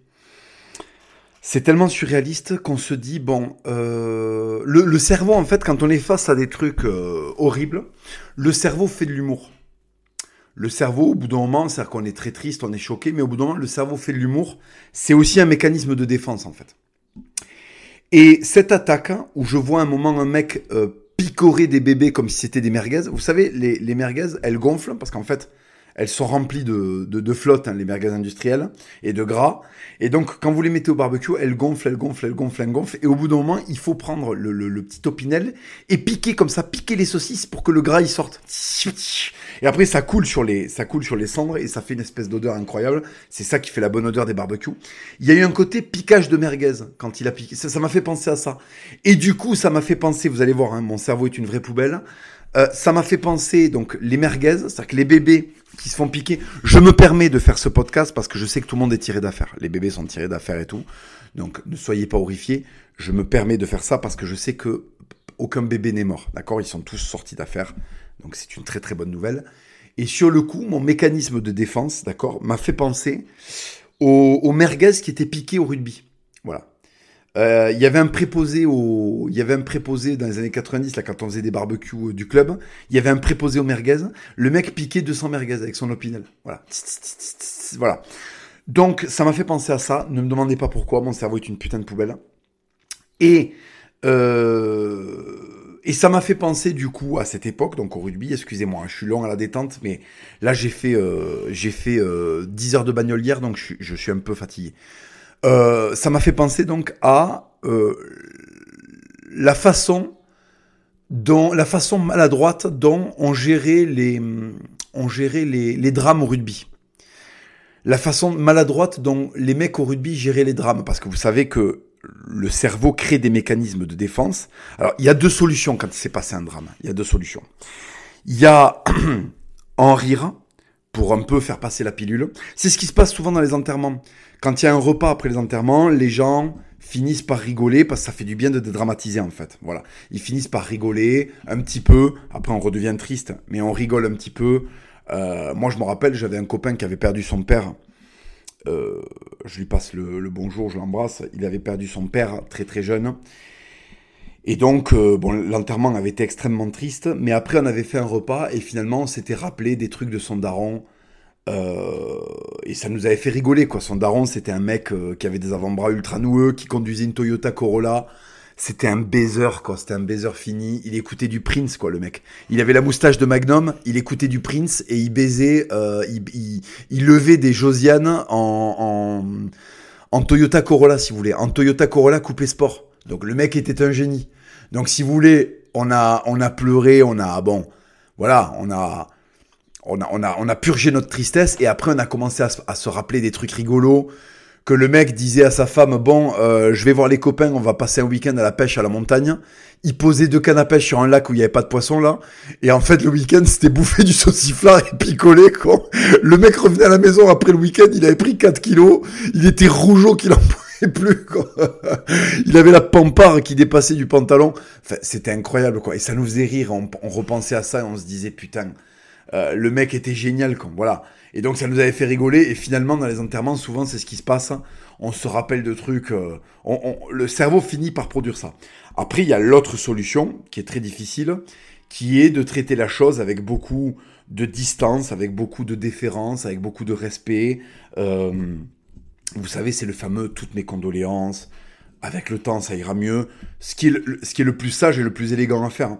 C'est tellement surréaliste qu'on se dit, bon, euh... le, cerveau, en fait, quand on est face à des trucs horribles, le cerveau fait de l'humour le cerveau, au bout d'un moment, c'est-à-dire qu'on est très triste, on est choqué, mais au bout d'un moment, le cerveau fait de l'humour. C'est aussi un mécanisme de défense, en fait. Et cette attaque, où je vois un moment un mec euh, picorer des bébés comme si c'était des merguez, vous savez, les, les merguez, elles gonflent, parce qu'en fait, elles sont remplies de, de, de flotte, hein, les merguez industrielles, et de gras. Et donc, quand vous les mettez au barbecue, elles gonflent, elles gonflent, elles gonflent, elles gonflent. Et au bout d'un moment, il faut prendre le, le, le, petit opinel et piquer comme ça, piquer les saucisses pour que le gras il sorte. Et après, ça coule sur les, ça coule sur les cendres et ça fait une espèce d'odeur incroyable. C'est ça qui fait la bonne odeur des barbecues. Il y a eu un côté piquage de merguez quand il a piqué. Ça m'a fait penser à ça. Et du coup, ça m'a fait penser, vous allez voir, hein, mon cerveau est une vraie poubelle. Euh, ça m'a fait penser donc les merguez, c'est-à-dire que les bébés qui se font piquer. Je me permets de faire ce podcast parce que je sais que tout le monde est tiré d'affaire. Les bébés sont tirés d'affaire et tout. Donc ne soyez pas horrifiés. Je me permets de faire ça parce que je sais que aucun bébé n'est mort. D'accord? Ils sont tous sortis d'affaire. Donc c'est une très très bonne nouvelle. Et sur le coup, mon mécanisme de défense, d'accord, m'a fait penser aux merguez qui étaient piqués au rugby. Voilà. Euh, il y avait un préposé au, il y avait un préposé dans les années 90 là quand on faisait des barbecues euh, du club. Il y avait un préposé au merguez. Le mec piquait 200 merguez avec son opinel. Voilà. Voilà. Donc ça m'a fait penser à ça. Ne me demandez pas pourquoi. Mon cerveau est une putain de poubelle. Et euh, Et ça m'a fait penser du coup à cette époque, donc au rugby, excusez-moi, hein, je suis long à la détente, mais là j'ai fait, euh, j'ai fait 10 euh, heures de bagnole hier, donc je, suis un peu fatigué. Euh, ça m'a fait penser donc à la façon dont, la façon maladroite dont on gérait les, on gérait les, les drames au rugby. La façon maladroite dont les mecs au rugby géraient les drames, parce que vous savez que le cerveau crée des mécanismes de défense. Alors, il y a deux solutions quand il s'est passé un drame. Il y a deux solutions. Il y a en rire pour un peu faire passer la pilule. C'est ce qui se passe souvent dans les enterrements. Quand il y a un repas après les enterrements, les gens finissent par rigoler parce que ça fait du bien de dédramatiser en fait. Voilà, ils finissent par rigoler un petit peu. Après, on redevient triste, mais on rigole un petit peu. Euh, moi, je me rappelle, j'avais un copain qui avait perdu son père euh, je lui passe le, bonjour, je l'embrasse. Il avait perdu son père très très jeune. Et donc, euh, bon, l'enterrement avait été extrêmement triste, mais après on avait fait un repas et finalement on s'était rappelé des trucs de son daron. Euh, et ça nous avait fait rigoler, quoi. Son daron, c'était un mec qui avait des avant-bras ultra noueux, qui conduisait une Toyota Corolla, c'était un baiser, quoi. C'était un baiser fini. Il écoutait du Prince, quoi, le mec. Il avait la moustache de Magnum, il écoutait du Prince et il baisait, euh, il, il, levait des Josiane en, en, en Toyota Corolla, si vous voulez. En Toyota Corolla coupé sport. Donc le mec était un génie. Donc si vous voulez, on a, on a pleuré, on a, bon, voilà, on a, on a, on a, on a purgé notre tristesse et après on a commencé à, à se rappeler des trucs rigolos que le mec disait à sa femme bon euh, je vais voir les copains on va passer un week-end à la pêche à la montagne. Il posait deux cannes à pêche sur un lac où il n'y avait pas de poisson là. Et en fait le week-end c'était bouffer du sauciflard et picoler quoi. Le mec revenait à la maison après le week-end il avait pris 4 kilos. Il était rougeau qu'il en pouvait plus quoi. Il avait la pampare qui dépassait du pantalon. Enfin, c'était incroyable quoi. Et ça nous faisait rire. On, repensait à ça et on se disait putain euh, le mec était génial quoi. Voilà et donc ça nous avait fait rigoler. Et finalement, dans les enterrements, souvent c'est ce qui se passe. On se rappelle de trucs. Euh, le cerveau finit par produire ça. Après, il y a l'autre solution qui est très difficile, qui est de traiter la chose avec beaucoup de distance, avec beaucoup de déférence, avec beaucoup de respect. Euh, vous savez, c'est le fameux toutes mes condoléances. Avec le temps, ça ira mieux. Ce qui est le, plus sage et le plus élégant à faire.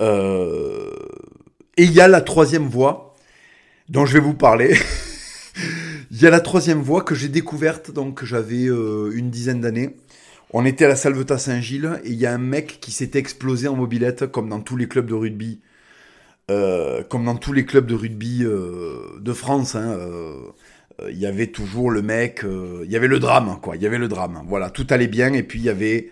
Euh, et il y a la troisième voie dont je vais vous parler. Il y a la troisième voie que j'ai découverte, donc j'avais euh, une dizaine d'années. On était à la Salvetat Saint-Gilles et il y a un mec qui s'était explosé en mobilette, comme dans tous les clubs de rugby, euh, comme dans tous les clubs de rugby euh, de France. Hein, il y avait toujours le mec, il y avait le drame, quoi. Il y avait le drame. Voilà, tout allait bien et puis il y avait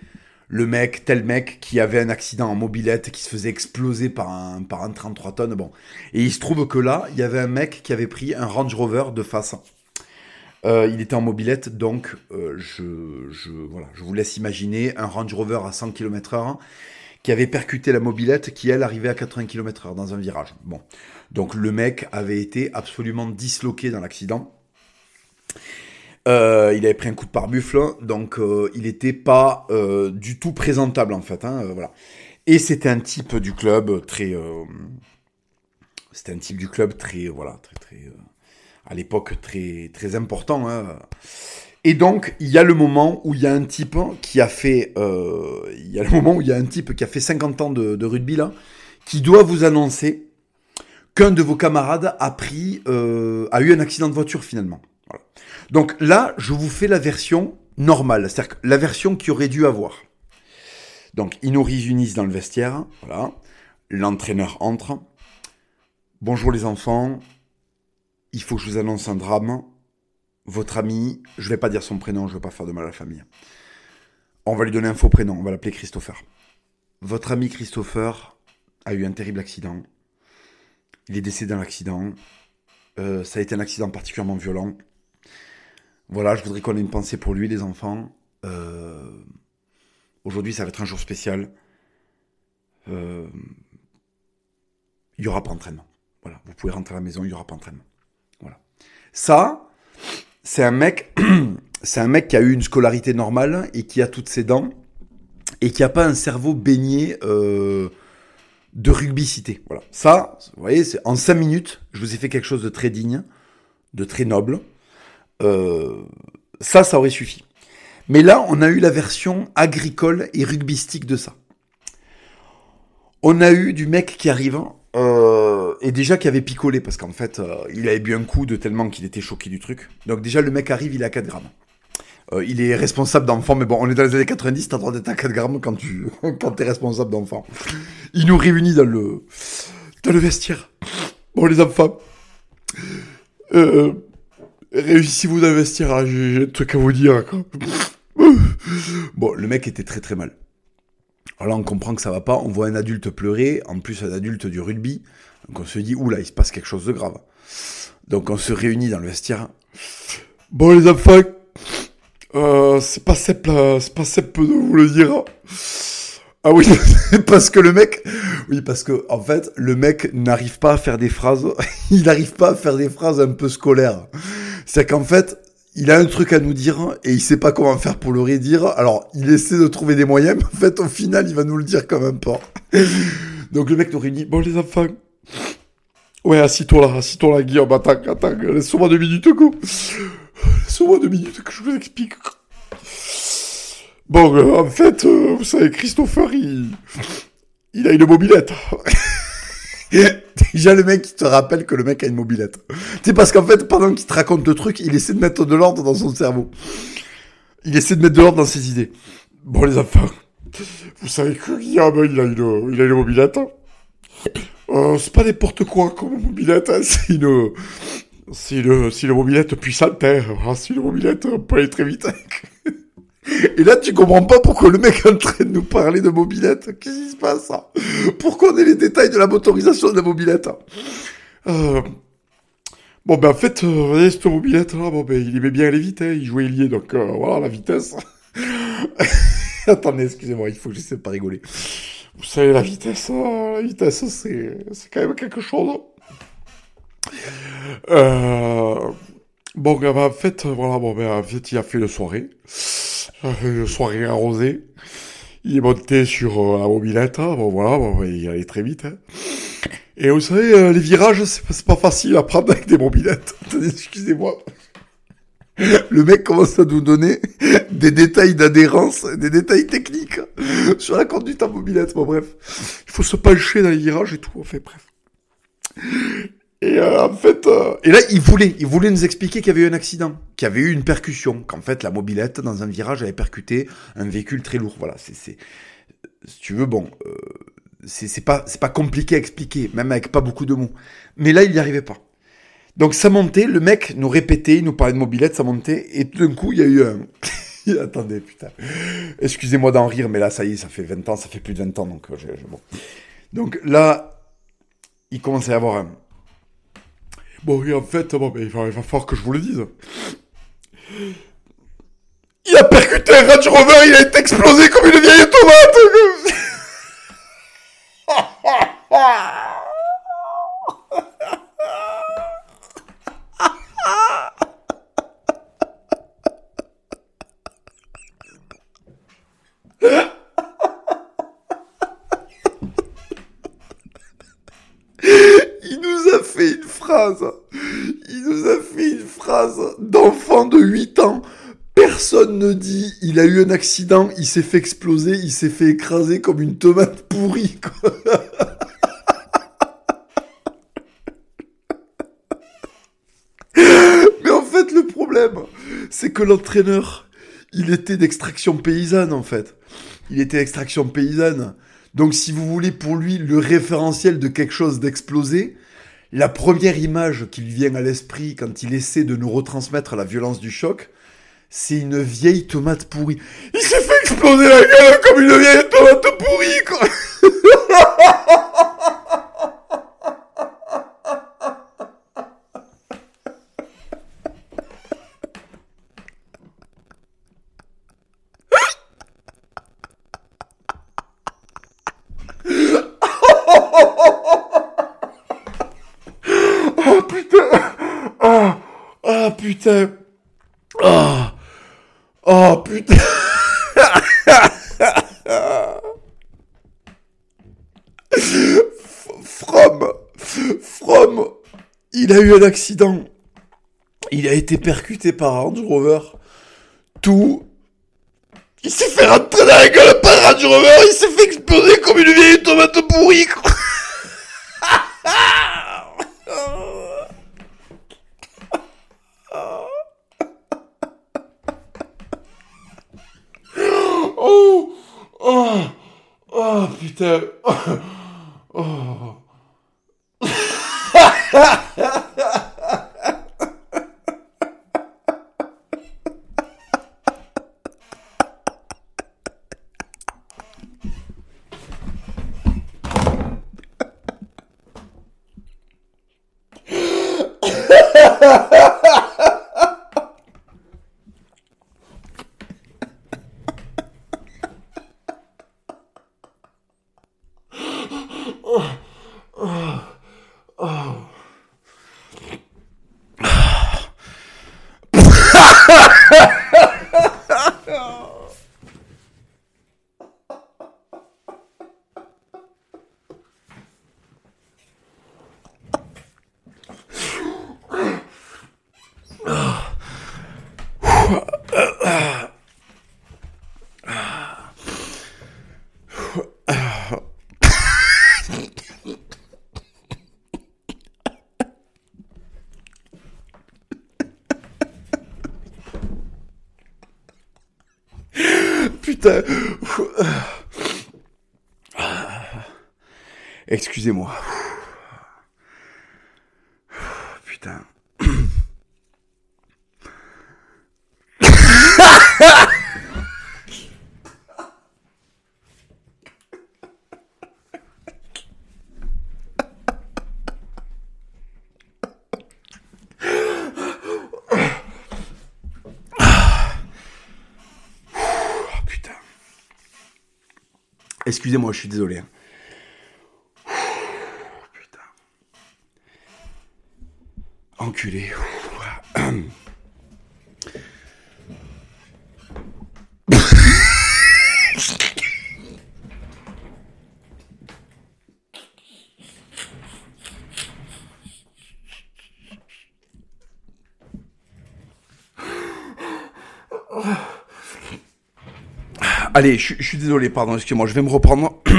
le mec, tel mec qui avait un accident en mobilette, qui se faisait exploser par un, par un 33 tonnes, bon. Et il se trouve que là, il y avait un mec qui avait pris un Range Rover de face. Euh, il était en mobilette, donc euh, je, vous laisse imaginer un Range Rover à 100 km h qui avait percuté la mobilette qui, elle, arrivait à 80 km h dans un virage. Bon. Donc le mec avait été absolument disloqué dans l'accident. Euh, il avait pris un coup de pare-buffle, donc euh, il n'était pas euh, du tout présentable en fait. Hein, voilà. Et c'était un type du club très, c'était un type du club très, voilà, très, très, à l'époque très, très important. Hein. Et donc il y a le moment où il y a un type qui a fait, il y a le moment où il y a un type qui a fait 50 ans de, de rugby là, qui doit vous annoncer qu'un de vos camarades a pris, a eu un accident de voiture finalement. Donc là, je vous fais la version normale, c'est-à-dire la version qui aurait dû avoir. Donc, ils nous réunissent dans le vestiaire, voilà. L'entraîneur entre. Bonjour les enfants, il faut que je vous annonce un drame. Votre ami, je vais pas dire son prénom, je veux pas faire de mal à la famille. On va lui donner un faux prénom, on va l'appeler Christopher. Votre ami Christopher a eu un terrible accident. Il est décédé dans l'accident. Euh, ça a été un accident particulièrement violent. Voilà, je voudrais qu'on ait une pensée pour lui, les enfants. Euh, aujourd'hui, ça va être un jour spécial. Euh, il n'y aura pas d'entraînement. Voilà, vous pouvez rentrer à la maison, il n'y aura pas d'entraînement. Voilà. Ça, c'est un mec, c'est un mec qui a eu une scolarité normale et qui a toutes ses dents et qui n'a pas un cerveau baigné euh, de rugbycité. Voilà. Ça, vous voyez, en 5 minutes, je vous ai fait quelque chose de très digne, de très noble. Euh, ça, ça aurait suffi. Mais là, on a eu la version agricole et rugbystique de ça. On a eu du mec qui arrive euh, et déjà qui avait picolé parce qu'en fait, euh, il avait bu un coup de tellement qu'il était choqué du truc. Donc déjà, le mec arrive, il est à 4 grammes. Il est responsable d'enfant, mais bon, on est dans les années 90, t'as le droit d'être à 4 grammes quand tu quand t'es responsable d'enfant. Il nous réunit dans le dans le vestiaire. Bon, les enfants, euh, réussissez-vous dans le vestiaire, hein, j'ai un truc à vous dire. Quoi. Bon, le mec était très très mal. Alors là, on comprend que ça va pas. On voit un adulte pleurer, en plus un adulte du rugby. Donc on se dit, oula, il se passe quelque chose de grave. Donc on se réunit dans le vestiaire. Bon les enfants, euh, c'est pas simple, euh, c'est pas simple de vous le dire. Ah oui, parce que le mec, oui, parce que en fait, le mec n'arrive pas à faire des phrases, il n'arrive pas à faire des phrases un peu scolaires. C'est qu'en fait, il a un truc à nous dire et il sait pas comment faire pour le redire. Alors, il essaie de trouver des moyens, mais en fait, au final, il va nous le dire quand même pas. Donc le mec nous réunit. Bon, les enfants. Ouais, assis-toi là, assis-toi là, Guillaume. Attends, attends, laisse-moi deux minutes, quoi. Laisse-moi deux minutes que je vous explique. Bon, euh, en fait, euh, vous savez, Christopher, il, il a une mobilette. Déjà, le mec, il te rappelle que le mec a une mobilette. Sais, parce qu'en fait, pendant qu'il te raconte le truc, il essaie de mettre de l'ordre dans son cerveau. Il essaie de mettre de l'ordre dans ses idées. Bon, les enfants, vous savez que Guillaume, il a une, il a une mobilette. Euh, c'est pas n'importe quoi comme mobilette, hein, c'est une, c'est une, c'est une mobilette puissante, hein. Ah, c'est une mobilette, on peut aller très vite. Et là, tu comprends pas pourquoi le mec est en train de nous parler de mobilette. Qu'est-ce qui se passe ça Pourquoi on ait les détails de la motorisation de la mobilette euh... Bon, ben en fait, euh, cette mobilette là, bon, ben, il aimait bien aller vite, hein. il jouait lié, donc euh, voilà, la vitesse. Attendez, excusez-moi, il faut que j'essaie de pas rigoler. Vous savez, la vitesse, hein, la vitesse, c'est, c'est quand même quelque chose. Euh... Bon, ben, en fait, voilà, bon, ben, en fait, il a fait une soirée. Soirée arrosée. Il est monté sur euh, la mobilette, hein. bon voilà, bon, il allait très vite. Hein. Et vous savez, euh, les virages, c'est pas, facile à prendre avec des mobilettes. Excusez-moi. Le mec commence à nous donner des détails d'adhérence, des détails techniques sur la conduite en mobilette. Bon bref, il faut se pencher dans les virages et tout. Enfin bref. Et euh, en fait, euh, et là, il voulait, il voulait nous expliquer qu'il y avait eu un accident, qu'il y avait eu une percussion, qu'en fait, la mobilette dans un virage avait percuté un véhicule très lourd. Voilà, c'est, si tu veux, bon, euh, c'est, pas, c'est pas compliqué à expliquer, même avec pas beaucoup de mots. Mais là, il n'y arrivait pas. Donc ça montait, le mec nous répétait, il nous parlait de mobilette, ça montait, et tout d'un coup, il y a eu un... Attendez, putain. Excusez-moi d'en rire, mais là, ça y est, ça fait 20 ans, ça fait plus de 20 ans, donc je, je, bon. Donc là, il commençait à y avoir un... Bon, et en fait, bon, il, va, il va falloir que je vous le dise. Il a percuté un Range Rover, il a été explosé comme une vieille tomate Il nous a fait une Il nous a fait une phrase d'enfant de 8 ans. Personne ne dit il a eu un accident, il s'est fait exploser, il s'est fait écraser comme une tomate pourrie. Mais en fait, le problème, c'est que l'entraîneur, il était d'extraction paysanne en fait. Il était d'extraction paysanne. Donc si vous voulez pour lui le référentiel de quelque chose d'explosé, la première image qui lui vient à l'esprit quand il essaie de nous retransmettre la violence du choc, c'est une vieille tomate pourrie. Il s'est fait exploser la gueule comme une vieille tomate pourrie, quoi. Oh putain Ah Ah putain Ah Oh putain From From Il a eu un accident. Il a été percuté par un Range Rover. Tout Il s'est fait rentrer dans la gueule par Range Rover, il s'est fait exploser comme une vieille tomate pourrie, quoi. Oh, putain. Oh. Putain. Excusez-moi. Putain. Putain. Excusez-moi, je suis désolé. Putain. Enculé. Allez, je, suis désolé, pardon, excusez-moi, je vais me reprendre.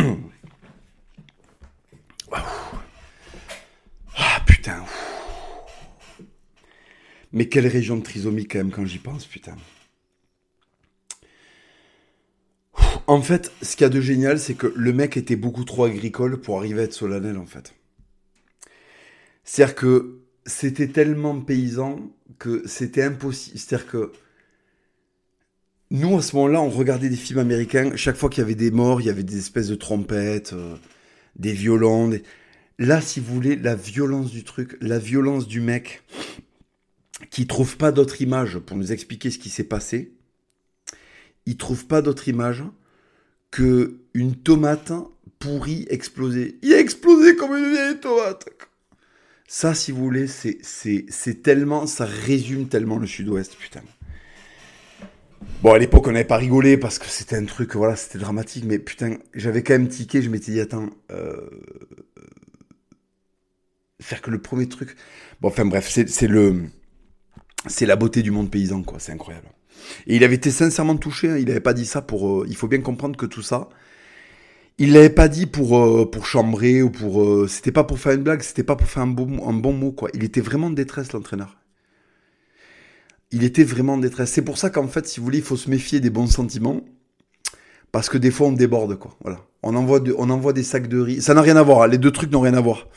Ah putain. Mais quelle région de trisomie quand même quand j'y pense, putain. En fait, ce qu'il y a de génial, c'est que le mec était beaucoup trop agricole pour arriver à être solennel, en fait. C'est-à-dire que c'était tellement paysan que c'était impossible. C'est-à-dire que nous, à ce moment-là, on regardait des films américains. Chaque fois qu'il y avait des morts, il y avait des espèces de trompettes, euh, des violons. Là, si vous voulez, la violence du truc, la violence du mec qui trouve pas d'autre image pour nous expliquer ce qui s'est passé. Il trouve pas d'autre image que une tomate pourrie explosée. Il a explosé comme une vieille tomate. Ça, si vous voulez, c'est tellement, ça résume tellement le sud-ouest, putain. Bon, à l'époque, on n'avait pas rigolé parce que c'était un truc, voilà, c'était dramatique, mais putain, j'avais quand même tiqué, je m'étais dit, attends, euh... faire que le premier truc. Bon, enfin bref, c'est, le, c'est la beauté du monde paysan, quoi, c'est incroyable. Et il avait été sincèrement touché, hein, il n'avait pas dit ça pour. euh, il faut bien comprendre que tout ça, il l'avait pas dit pour, euh, pour chambrer ou pour. euh, c'était pas pour faire une blague, c'était pas pour faire un bon, un bon mot, quoi. Il était vraiment en détresse, l'entraîneur. Il était vraiment en détresse. C'est pour ça qu'en fait, si vous voulez, il faut se méfier des bons sentiments. Parce que des fois, on déborde, quoi. Voilà. On envoie, on envoie des sacs de riz. Ça n'a rien à voir, hein, les deux trucs n'ont rien à voir.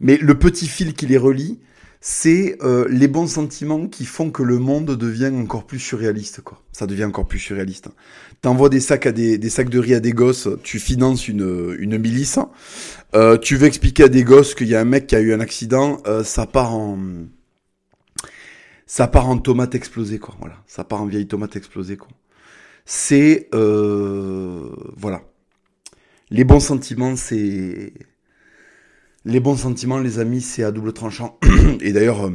Mais le petit fil qui les relie, c'est euh, les bons sentiments qui font que le monde devient encore plus surréaliste, quoi. Ça devient encore plus surréaliste. T'envoies des sacs à des, des sacs de riz à des gosses, tu finances une, une milice. Euh, tu veux expliquer à des gosses qu'il y a un mec qui a eu un accident, euh, ça part en ça part en tomate explosée, quoi. Voilà, ça part en vieille tomate explosée, quoi. C'est euh, voilà. Les bons sentiments, c'est les bons sentiments, les amis, c'est à double tranchant. Et d'ailleurs, euh,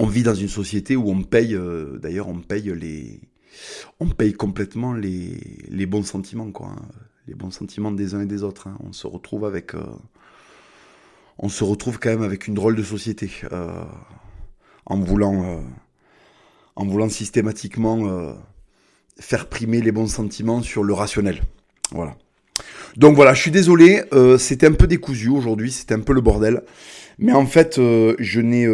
on vit dans une société où on paye, euh, d'ailleurs, on paye les, on paye complètement les, bons sentiments, quoi. hein. Les bons sentiments des uns et des autres. hein. On se retrouve avec, on se retrouve quand même avec une drôle de société, en voulant, euh, en voulant systématiquement euh, faire primer les bons sentiments sur le rationnel. Voilà. Donc voilà, je suis désolé, euh, c'était un peu décousu aujourd'hui, c'était un peu le bordel. Mais en fait, je n'ai,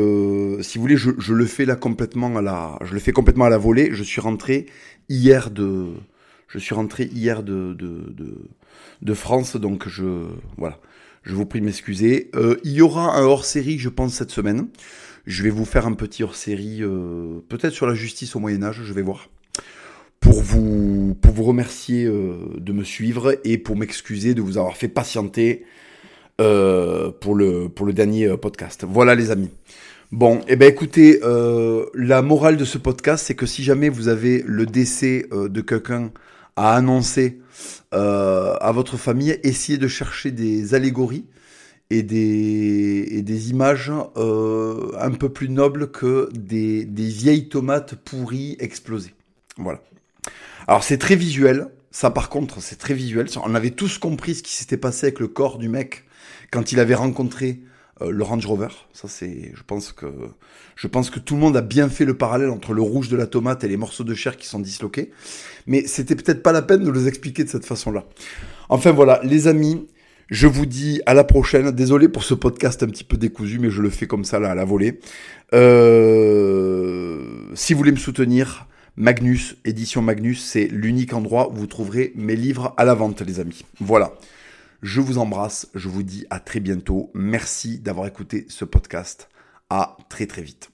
si vous voulez, je, le fais là complètement à la, je le fais complètement à la volée. Je suis rentré hier de, je suis rentré hier de, de France, donc je, voilà, je vous prie de m'excuser. Euh, il y aura un hors série, je pense, cette semaine. Je vais vous faire un petit hors série, euh, peut-être sur la justice au Moyen Âge, je vais voir pour vous, pour vous remercier euh, de me suivre et pour m'excuser de vous avoir fait patienter pour, le, pour le dernier podcast. Voilà les amis. Bon, eh ben écoutez, la morale de ce podcast, c'est que si jamais vous avez le décès de quelqu'un à annoncer euh, à votre famille, essayez de chercher des allégories et des, images euh, un peu plus nobles que des, des vieilles tomates pourries explosées. Voilà. Alors c'est très visuel, ça par contre c'est très visuel. On avait tous compris ce qui s'était passé avec le corps du mec quand il avait rencontré euh, le Range Rover. Ça c'est, je pense que, je pense que tout le monde a bien fait le parallèle entre le rouge de la tomate et les morceaux de chair qui sont disloqués. Mais c'était peut-être pas la peine de les expliquer de cette façon-là. Enfin voilà, les amis. Je vous dis à la prochaine. Désolé pour ce podcast un petit peu décousu, mais je le fais comme ça là à la volée. Euh, si vous voulez me soutenir, Magnus, édition Magnus, c'est l'unique endroit où vous trouverez mes livres à la vente, les amis. Voilà. Je vous embrasse, je vous dis à très bientôt. Merci d'avoir écouté ce podcast. À très très vite.